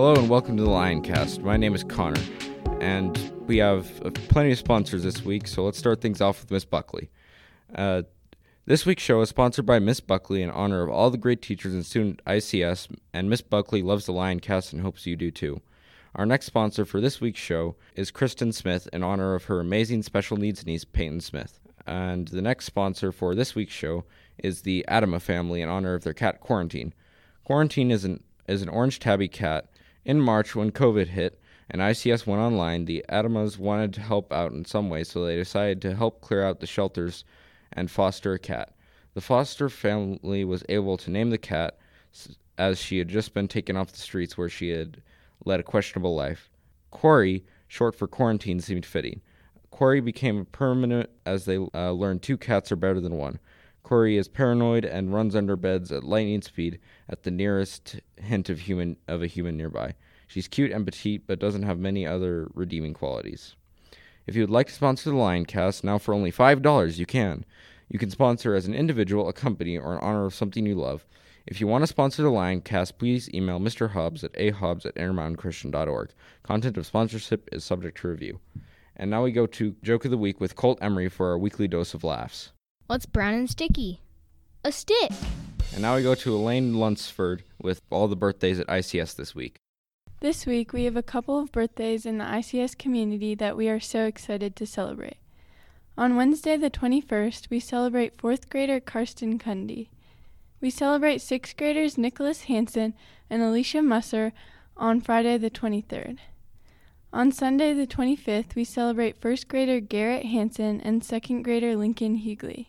Hello and welcome to the Lioncast. My name is Connor, and we have uh, plenty of sponsors this week, so let's start things off with Miss Buckley. Uh, this week's show is sponsored by Miss Buckley in honor of all the great teachers and student ICS, and Miss Buckley loves the Lioncast and hopes you do too. Our next sponsor for this week's show is Kristen Smith in honor of her amazing special needs niece, Peyton Smith. And the next sponsor for this week's show is the Adama family in honor of their cat Quarantine. Quarantine is an is an orange tabby cat. In March, when COVID hit and ICS went online, the Adamas wanted to help out in some way, so they decided to help clear out the shelters and foster a cat. The foster family was able to name the cat as she had just been taken off the streets where she had led a questionable life. Quarry, short for quarantine, seemed fitting. Quarry became permanent as they uh, learned two cats are better than one. Quarry is paranoid and runs under beds at lightning speed at the nearest hint of human of a human nearby. She's cute and petite, but doesn't have many other redeeming qualities. If you would like to sponsor the Lioncast, now for only $5, you can. You can sponsor as an individual, a company, or in honor of something you love. If you want to sponsor the Lioncast, please email Mr. Hobbs at ahobbs at intermountainchristian.org. Content of sponsorship is subject to review. And now we go to Joke of the Week with Colt Emery for our weekly dose of laughs. What's brown and sticky? A stick. And now we go to Elaine Lunsford with all the birthdays at ICS this week. This week we have a couple of birthdays in the ICS community that we are so excited to celebrate. On Wednesday, the 21st, we celebrate fourth grader Karsten Kundy. We celebrate sixth graders Nicholas Hansen and Alicia Musser on Friday, the 23rd. On Sunday, the 25th, we celebrate first grader Garrett Hansen and second grader Lincoln Hughley.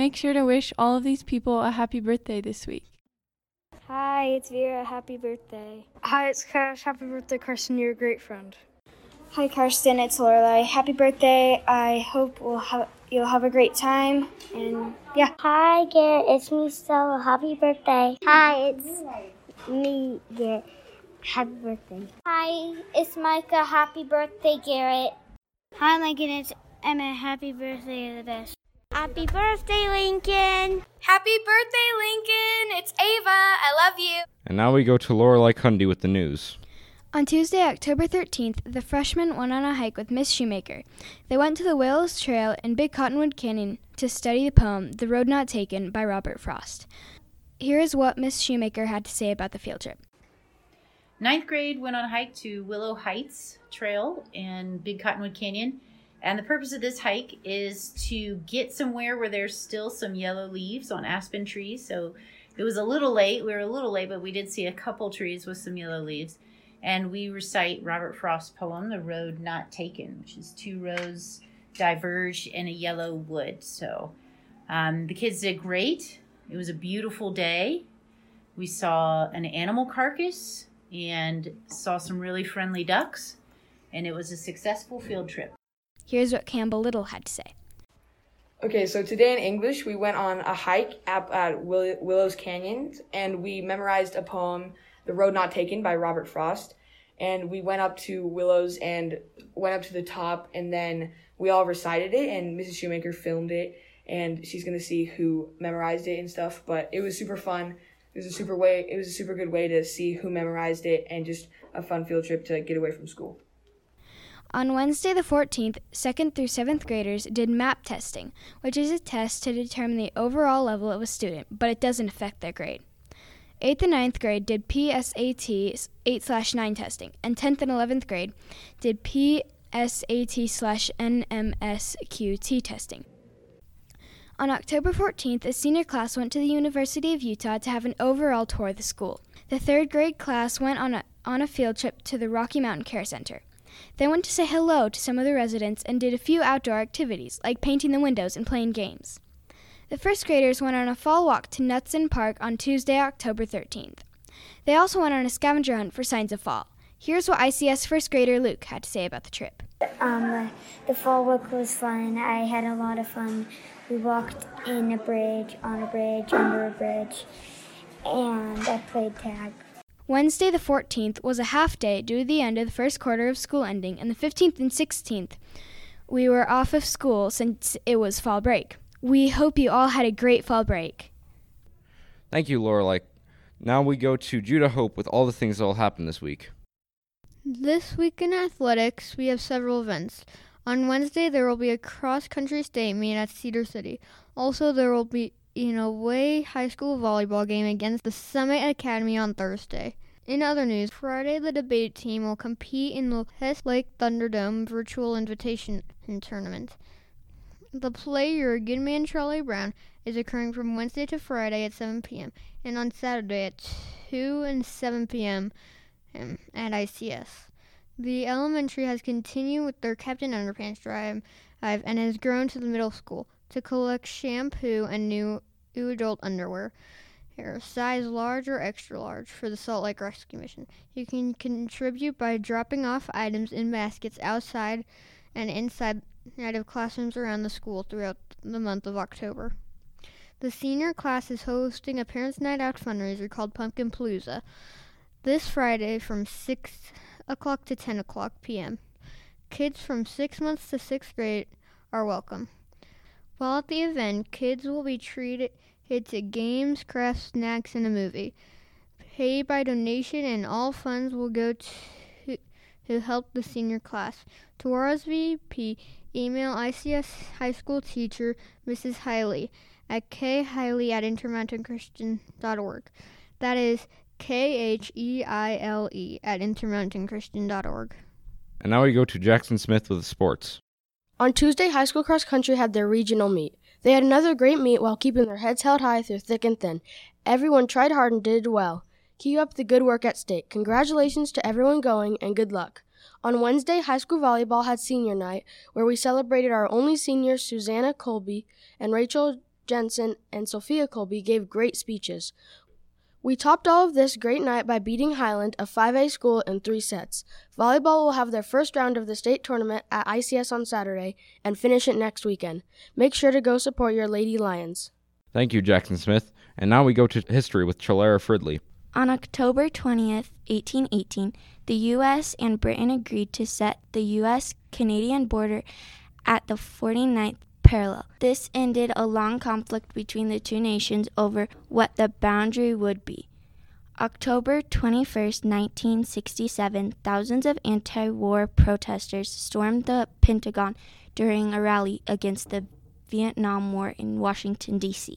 Make sure to wish all of these people a happy birthday this week. Hi, it's Vera. Happy birthday. Hi, it's Cash. Happy birthday, Karsten. You're a great friend. Hi, Karsten. It's Lorelai. Happy birthday. I hope we'll have, you'll have a great time. And yeah. Hi, Garrett. It's me, Stella. Happy birthday. Hi, it's me, Garrett. Happy birthday. Hi, it's Micah. Happy birthday, Garrett. Hi, Lincoln. It's Emma. Happy birthday, you're the best. Happy birthday, Lincoln. Happy birthday, Lincoln. It's Ava. I love you. And now we go to Lorelai Cundy with the news. On Tuesday, October 13th, the freshmen went on a hike with Miss Shoemaker. They went to the Willows Trail in Big Cottonwood Canyon to study the poem The Road Not Taken by Robert Frost. Here is what Miss Shoemaker had to say about the field trip. Ninth grade went on a hike to Willow Heights Trail in Big Cottonwood Canyon. And the purpose of this hike is to get somewhere where there's still some yellow leaves on aspen trees. So it was a little late. We were a little late, but we did see a couple trees with some yellow leaves. And we recite Robert Frost's poem, The Road Not Taken, which is two roads diverge in a yellow wood. So um, the kids did great. It was a beautiful day. We saw an animal carcass and saw some really friendly ducks, and it was a successful field trip. Here's what Campbell Little had to say. Okay, so today in English, we went on a hike at, at Willows Canyon and we memorized a poem, The Road Not Taken by Robert Frost. And we went up to Willows and went up to the top, and then we all recited it, and Mrs. Shoemaker filmed it, and she's gonna see who memorized it and stuff. But it was super fun it was a super way it was a super good way to see who memorized it and just a fun field trip to get away from school. On Wednesday the 14th, 2nd through 7th graders did MAP testing, which is a test to determine the overall level of a student, but it doesn't affect their grade. 8th and 9th grade did PSAT 8 slash 9 testing, and 10th and 11th grade did PSAT slash NMSQT testing. On October 14th, a senior class went to the University of Utah to have an overall tour of the school. The third grade class went on a, on a field trip to the Rocky Mountain Care Center. They went to say hello to some of the residents and did a few outdoor activities, like painting the windows and playing games. The first graders went on a fall walk to Knutson Park on Tuesday, October 13th. They also went on a scavenger hunt for signs of fall. Here's what ICS first grader Luke had to say about the trip. Um, the fall walk was fun. I had a lot of fun. We walked in a bridge, on a bridge, under a bridge, and I played tag. Wednesday the 14th was a half day due to the end of the first quarter of school ending, and the 15th and 16th we were off of school since it was fall break. We hope you all had a great fall break. Thank you, Lorelai. Now we go to Judah Hope with all the things that will happen this week. This week in athletics, we have several events. On Wednesday, there will be a cross country state meet at Cedar City. Also, there will be an way high school volleyball game against the Summit Academy on Thursday. In other news, Friday the debate team will compete in the Hess Lake Thunderdome virtual invitation tournament. The play Your Good Man Charlie Brown is occurring from Wednesday to Friday at 7 p.m. and on Saturday at 2 and 7 p.m. Um, at ICS. The elementary has continued with their Captain Underpants drive and has grown to the middle school to collect shampoo and new adult underwear. Here, size large or extra large for the Salt Lake Rescue Mission. You can contribute by dropping off items in baskets outside and inside of classrooms around the school throughout the month of October. The senior class is hosting a Parents' Night Out fundraiser called Pumpkin Palooza this Friday from 6 o'clock to 10 o'clock p.m. Kids from 6 months to 6th grade are welcome. While at the event, kids will be treated to games, crafts, snacks, and a movie. Paid by donation, and all funds will go to, to help the senior class. To RSVP, email ICS high school teacher Mrs. Heile at kheile at intermountainchristian.org. That is K H E I L E at intermountainchristian.org. And now we go to Jackson Smith with sports. On Tuesday, high school cross country had their regional meet. They had another great meet while keeping their heads held high through thick and thin. Everyone tried hard and did well. Keep up the good work at state. Congratulations to everyone going and good luck. On Wednesday, high school volleyball had senior night, where we celebrated our only seniors, Susanna Colby and Rachel Jensen and Sophia Colby gave great speeches. We topped all of this great night by beating Highland, a 5A school, in three sets. Volleyball will have their first round of the state tournament at ICS on Saturday and finish it next weekend. Make sure to go support your Lady Lions. Thank you, Jackson Smith. And now we go to history with Chalara Fridley. On October 20th, 1818, the U.S. and Britain agreed to set the U.S. Canadian border at the 49th parallel. This ended a long conflict between the two nations over what the boundary would be. October 21, 1967, thousands of anti war protesters stormed the Pentagon during a rally against the Vietnam War in Washington, D.C.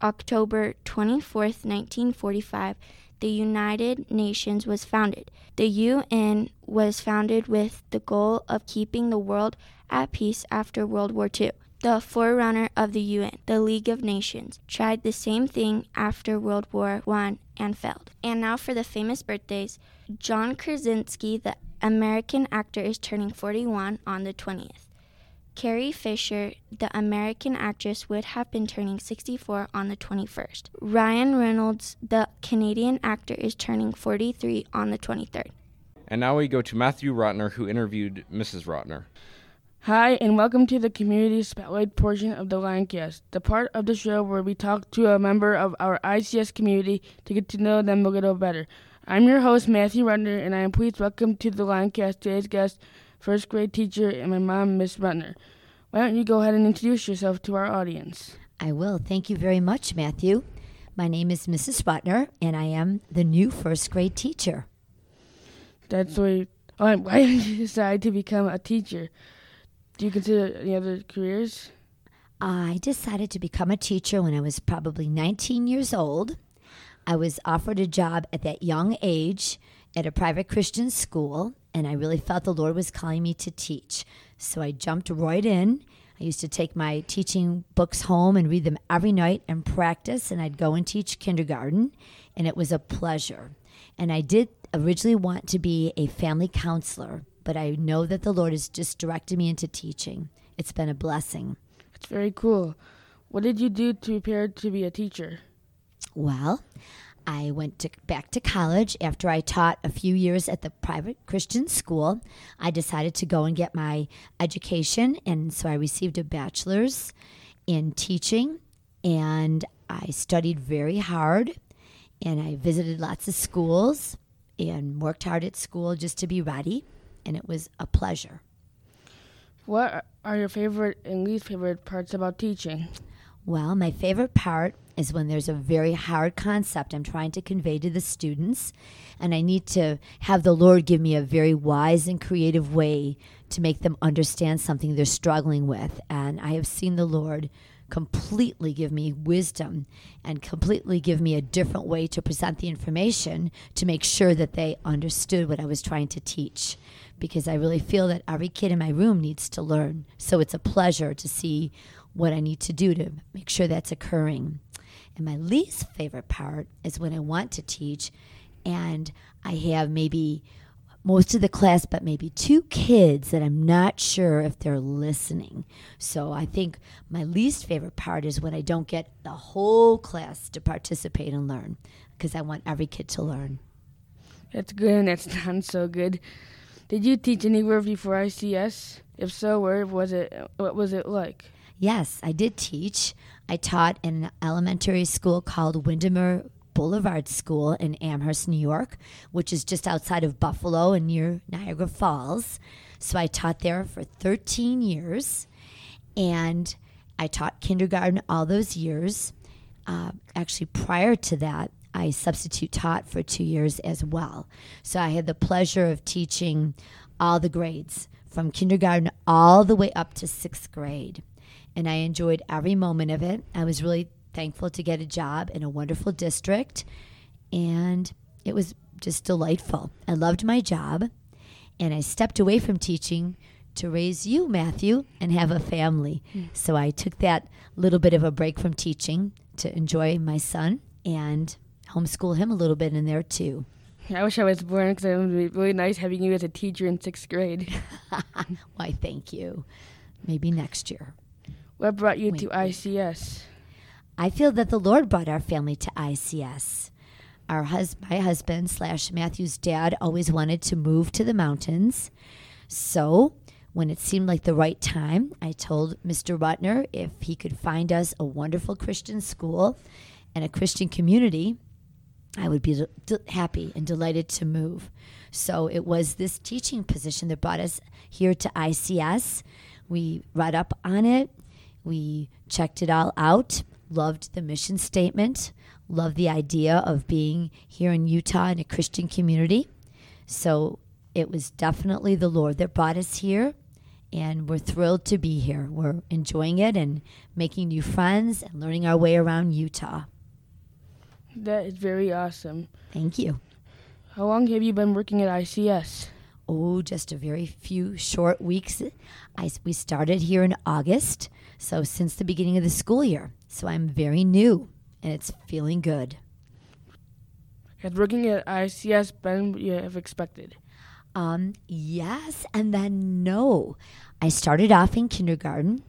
October 24, 1945, the United Nations was founded. The UN was founded with the goal of keeping the world at peace after World War II. The forerunner of the UN, the League of Nations, tried the same thing after World War I and failed. And now for the famous birthdays. John Krasinski, the American actor, is turning 41 on the 20th. Carrie Fisher, the American actress, would have been turning 64 on the 21st. Ryan Reynolds, the Canadian actor, is turning 43 on the 23rd. And now we go to Matthew Rotner, who interviewed Mrs. Rotner. Hi, and welcome to the community spotlight portion of the Lioncast, the part of the show where we talk to a member of our ICS community to get to know them a little better. I'm your host, Matthew Rutner, and I am pleased to welcome to the Lioncast today's guest, first grade teacher, and my mom, Miss Rutner. Why don't you go ahead and introduce yourself to our audience? I will. Thank you very much, Matthew. My name is Mrs. Rutner, and I am the new first grade teacher. That's oh, why. Why did you decide to become a teacher? Do you consider any other careers? I decided to become a teacher when I was probably 19 years old. I was offered a job at that young age at a private Christian school, and I really felt the Lord was calling me to teach. So I jumped right in. I used to take my teaching books home and read them every night and practice, and I'd go and teach kindergarten, and it was a pleasure. And I did originally want to be a family counselor, but I know that the Lord has just directed me into teaching. It's been a blessing. It's very cool. What did you do to prepare to be a teacher? Well, I went to, back to college after I taught a few years at the private Christian school. I decided to go and get my education, and so I received a bachelor's in teaching, and I studied very hard, and I visited lots of schools and worked hard at school just to be ready and it was a pleasure. What are your favorite and least favorite parts about teaching? Well, my favorite part is when there's a very hard concept I'm trying to convey to the students, and I need to have the Lord give me a very wise and creative way to make them understand something they're struggling with. And I have seen the Lord completely give me wisdom and completely give me a different way to present the information to make sure that they understood what I was trying to teach. Because I really feel that every kid in my room needs to learn. So it's a pleasure to see what I need to do to make sure that's occurring. And my least favorite part is when I want to teach and I have maybe most of the class, but maybe two kids that I'm not sure if they're listening. So I think my least favorite part is when I don't get the whole class to participate and learn because I want every kid to learn. That's good and that's not so good. Did you teach anywhere before ICS? If so, where was it? What was it like? Yes, I did teach. I taught in an elementary school called Windermere Boulevard School in Amherst, New York, which is just outside of Buffalo and near Niagara Falls. So I taught there for 13 years, and I taught kindergarten all those years. Uh, actually, prior to that, I substitute taught for two years as well. So I had the pleasure of teaching all the grades from kindergarten all the way up to sixth grade. And I enjoyed every moment of it. I was really thankful to get a job in a wonderful district, and it was just delightful. I loved my job, and I stepped away from teaching to raise you, Matthew, and have a family. Mm. So I took that little bit of a break from teaching to enjoy my son and homeschool him a little bit in there too. I wish I was born because it would be really nice having you as a teacher in sixth grade. Why, thank you. Maybe next year. What brought you wait, to ICS? I feel that the Lord brought our family to ICS. Our hus- my husband slash Matthew's dad always wanted to move to the mountains. So when it seemed like the right time, I told Mr. Rutner if he could find us a wonderful Christian school and a Christian community, I would be de- happy and delighted to move. So it was this teaching position that brought us here to ICS. We read up on it, we checked it all out loved the mission statement, loved the idea of being here in Utah in a Christian community. So it was definitely the Lord that brought us here, and we're thrilled to be here. We're enjoying it and making new friends and learning our way around Utah. That is very awesome. Thank you. How long have you been working at ICS? Oh, just a very few short weeks. I, we started here in August, so since the beginning of the school year. So I'm very new and it's feeling good. Has working at ICS been what you have expected? Um, yes, and then no. I started off in kindergarten,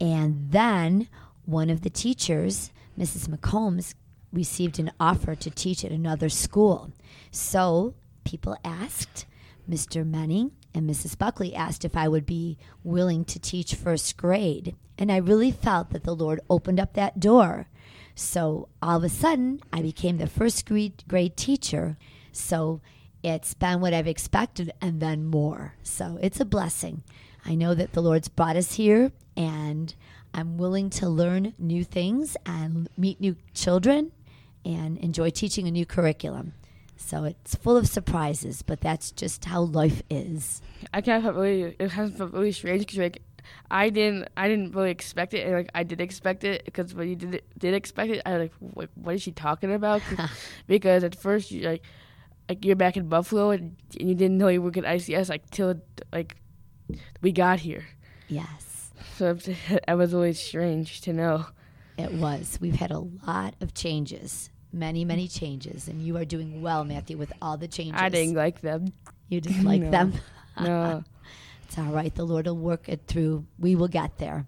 and then one of the teachers, Mrs. McCombs, received an offer to teach at another school. So people asked, Mr. Menning and Mrs. Buckley asked if I would be willing to teach first grade. And I really felt that the Lord opened up that door. So all of a sudden, I became the first grade, teacher. So it's been what I've expected and then more. So it's a blessing. I know that the Lord's brought us here and I'm willing to learn new things and meet new children and enjoy teaching a new curriculum. So it's full of surprises, but that's just how life is. I can't felt really it has felt really strange because like I didn't I didn't really expect it and like I did expect it because when you did did expect it I was like like what is she talking about because at first you like like you're back in Buffalo and, and you didn't know you were at ICS like till like we got here. Yes. So it was always strange to know. It was. We've had a lot of changes many, many changes, and you are doing well, Matthew, with all the changes. I didn't like them. You didn't like no. them? no. It's all right. The Lord will work it through. We will get there.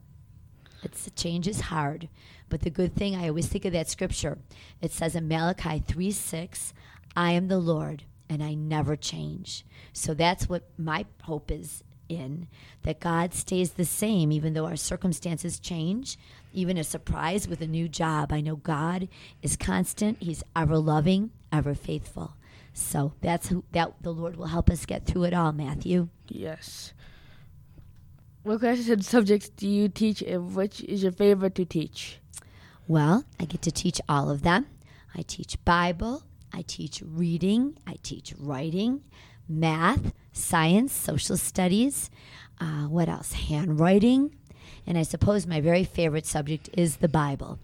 It's change is hard, but the good thing I always think of that scripture. It says in Malachi three six, "I am the Lord, and I never change." So that's what my hope is in that God stays the same even though our circumstances change, even a surprise with a new job. I know God is constant, He's ever loving, ever faithful. So that's who that the Lord will help us get through it all, Matthew. Yes. What classes and subjects do you teach and which is your favorite to teach? Well, I get to teach all of them. I teach Bible, I teach reading, I teach writing, math, science, social studies. Uh, what else? Handwriting. And I suppose my very favorite subject is the Bible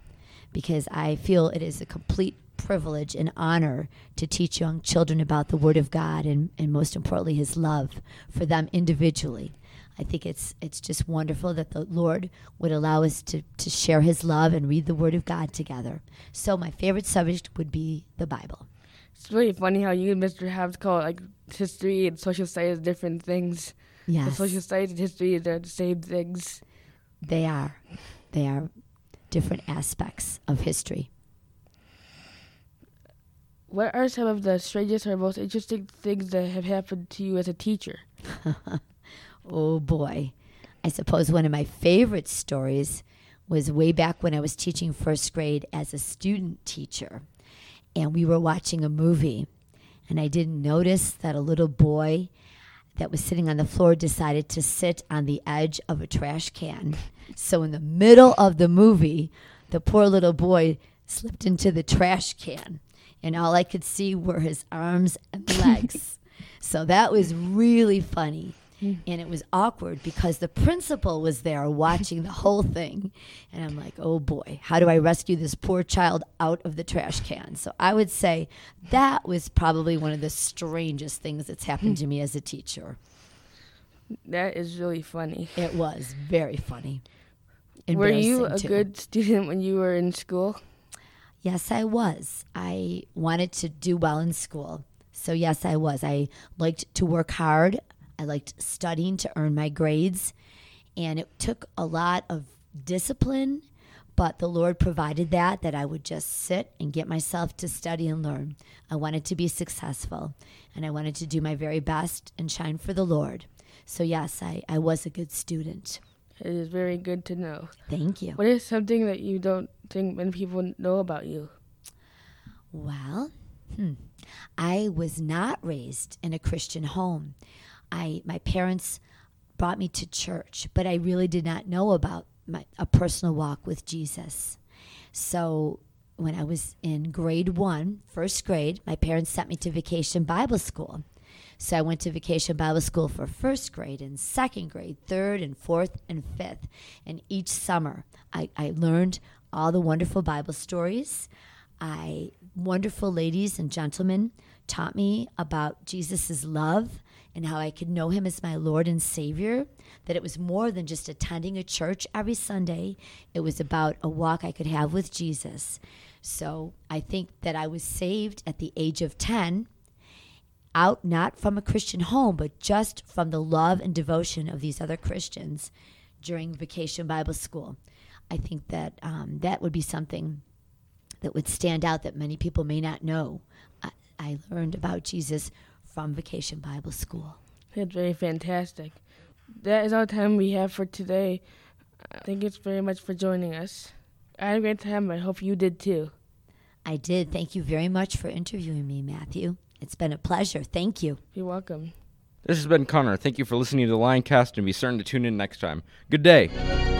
because I feel it is a complete privilege and honor to teach young children about the Word of God and, and most importantly, His love for them individually. I think it's it's just wonderful that the Lord would allow us to, to share His love and read the Word of God together. So my favorite subject would be the Bible. It's really funny how you and Mr. Hobbs call like history and social studies different things. Yes. The social studies and history are the same things. They are. They are different aspects of history. What are some of the strangest or most interesting things that have happened to you as a teacher? oh boy. I suppose one of my favorite stories was way back when I was teaching first grade as a student teacher. And we were watching a movie. And I didn't notice that a little boy that was sitting on the floor decided to sit on the edge of a trash can. So, in the middle of the movie, the poor little boy slipped into the trash can, and all I could see were his arms and legs. so, that was really funny. Mm. And it was awkward because the principal was there watching the whole thing. And I'm like, oh boy, how do I rescue this poor child out of the trash can? So I would say that was probably one of the strangest things that's happened to me as a teacher. That is really funny. It was very funny. Were you a too. good student when you were in school? Yes, I was. I wanted to do well in school. So, yes, I was. I liked to work hard. I liked studying to earn my grades. And it took a lot of discipline, but the Lord provided that, that I would just sit and get myself to study and learn. I wanted to be successful, and I wanted to do my very best and shine for the Lord. So, yes, I, I was a good student. It is very good to know. Thank you. What is something that you don't think many people know about you? Well, hmm. I was not raised in a Christian home. I my parents brought me to church, but I really did not know about my, a personal walk with Jesus. So when I was in grade one, first grade, my parents sent me to vacation Bible school. So I went to vacation Bible school for first grade and second grade, third and fourth and fifth. And each summer, I, I learned all the wonderful Bible stories. I wonderful ladies and gentlemen taught me about Jesus' love and how I could know him as my Lord and Savior, that it was more than just attending a church every Sunday. It was about a walk I could have with Jesus. So I think that I was saved at the age of 10, out not from a Christian home, but just from the love and devotion of these other Christians during vacation Bible school. I think that um, that would be something that would stand out that many people may not know. I, I learned about Jesus from Vacation Bible School. That's very fantastic. That is all the time we have for today. Thank you very much for joining us. I had a great time. I hope you did too. I did. Thank you very much for interviewing me, Matthew. It's been a pleasure. Thank you. You're welcome. This has been Connor. Thank you for listening to the Lioncast and be certain to tune in next time. Good day.